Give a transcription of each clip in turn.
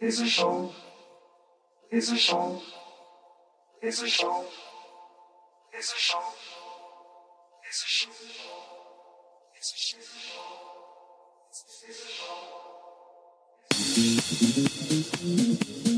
Esse é show. Esse é show. Esse é show. a show. Esse show. Esse show. Esse show.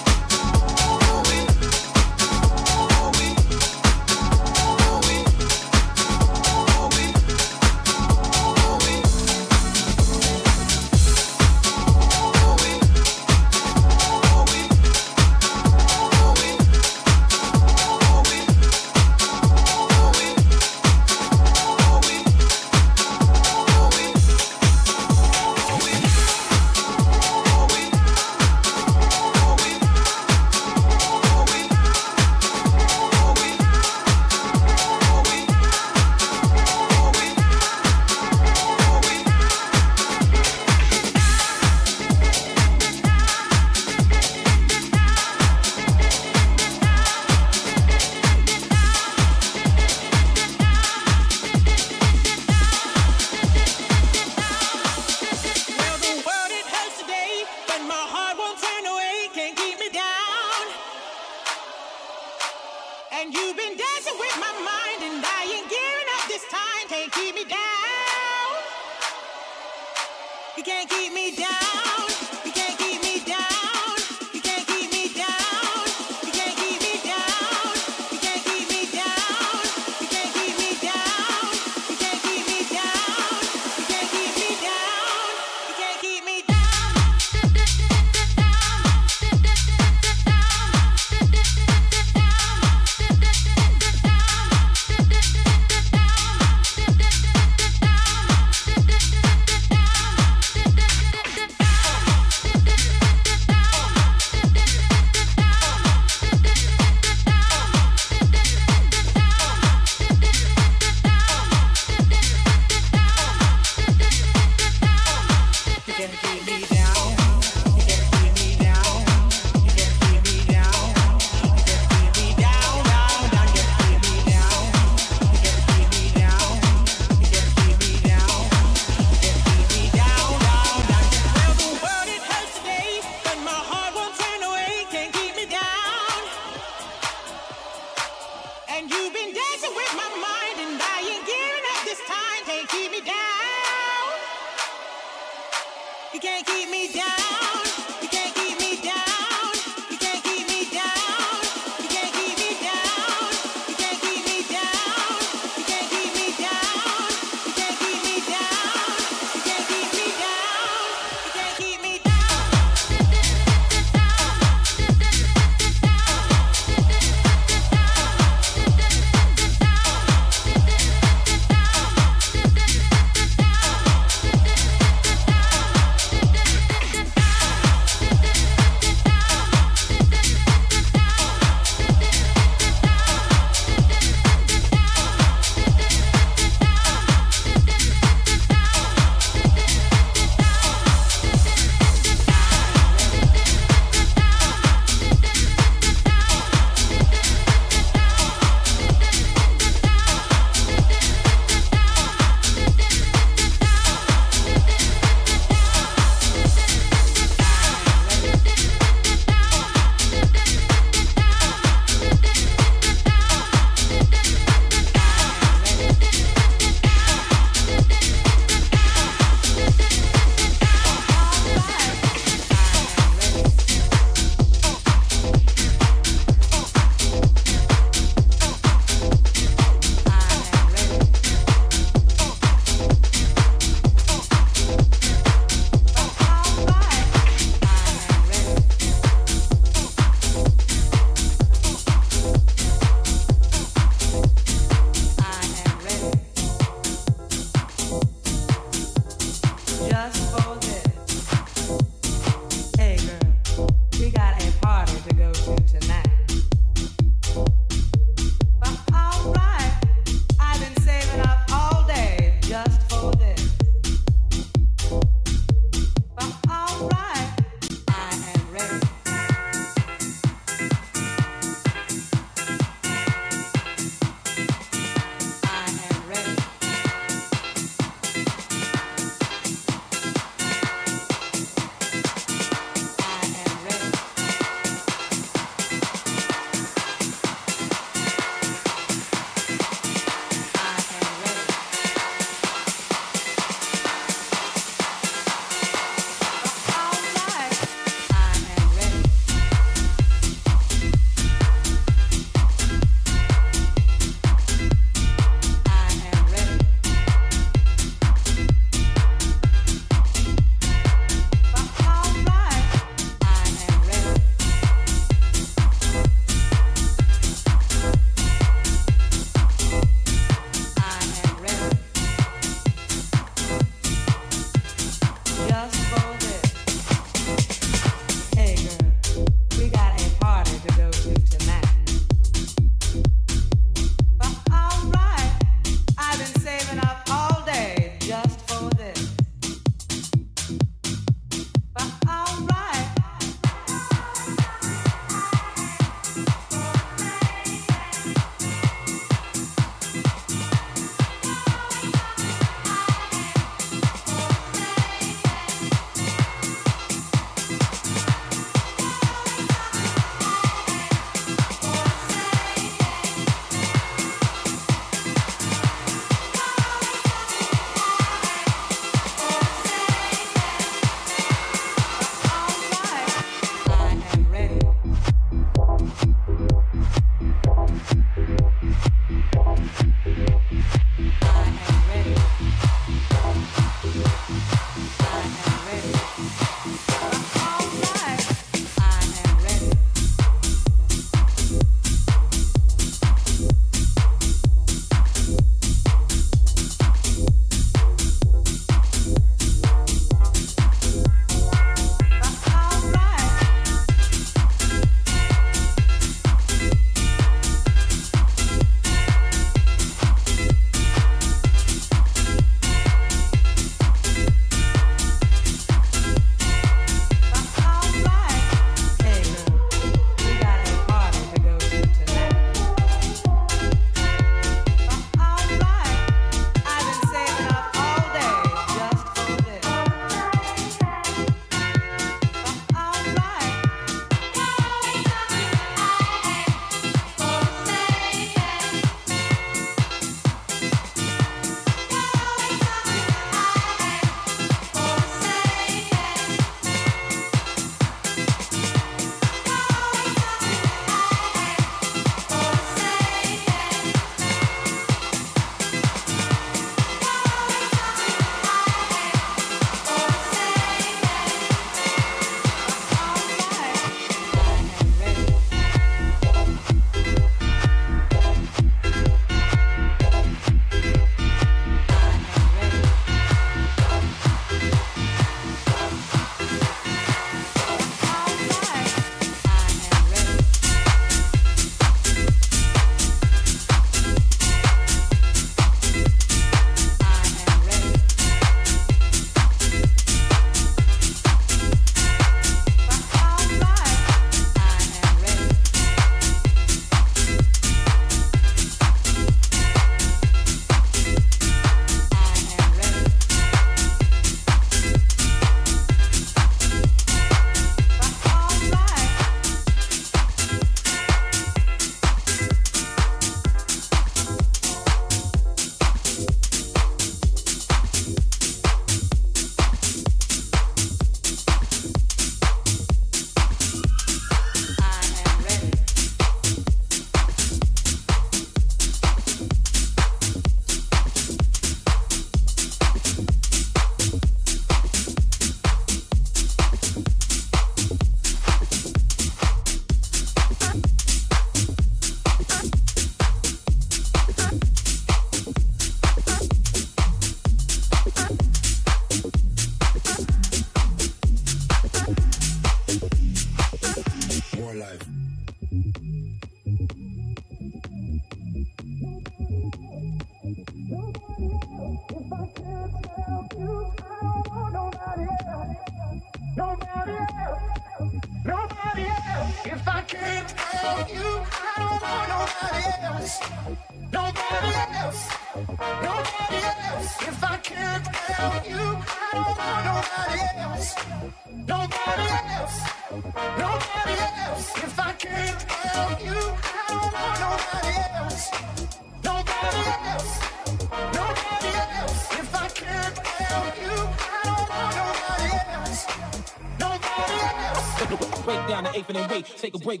Take a break.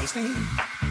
Got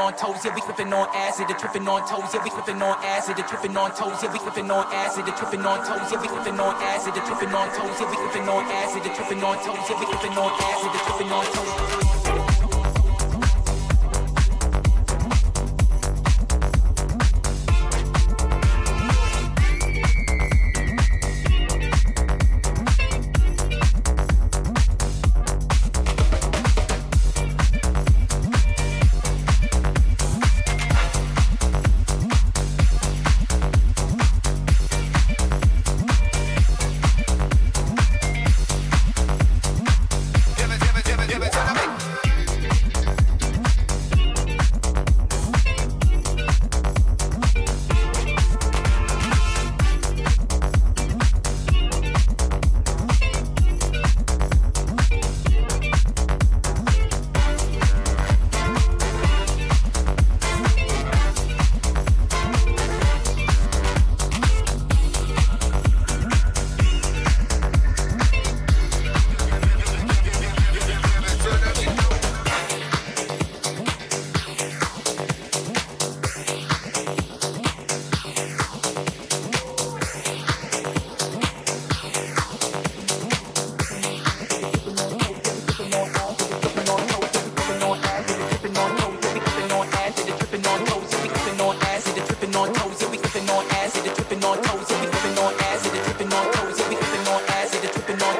on toes, yeah, we clipping on acid, the tripping on toes, yeah, we clipping on acid, the tripping on toes, yeah, we clipping on acid, the tripping on toes, yeah, we clipping on acid, the tripping on toes, yeah, we clipping on acid, the tripping on toes, yeah, we clipping on acid, the tripping on toes. stepping on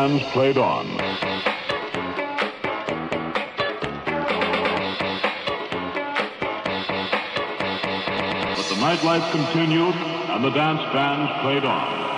bands played on. But the nightlife continued and the dance bands played on.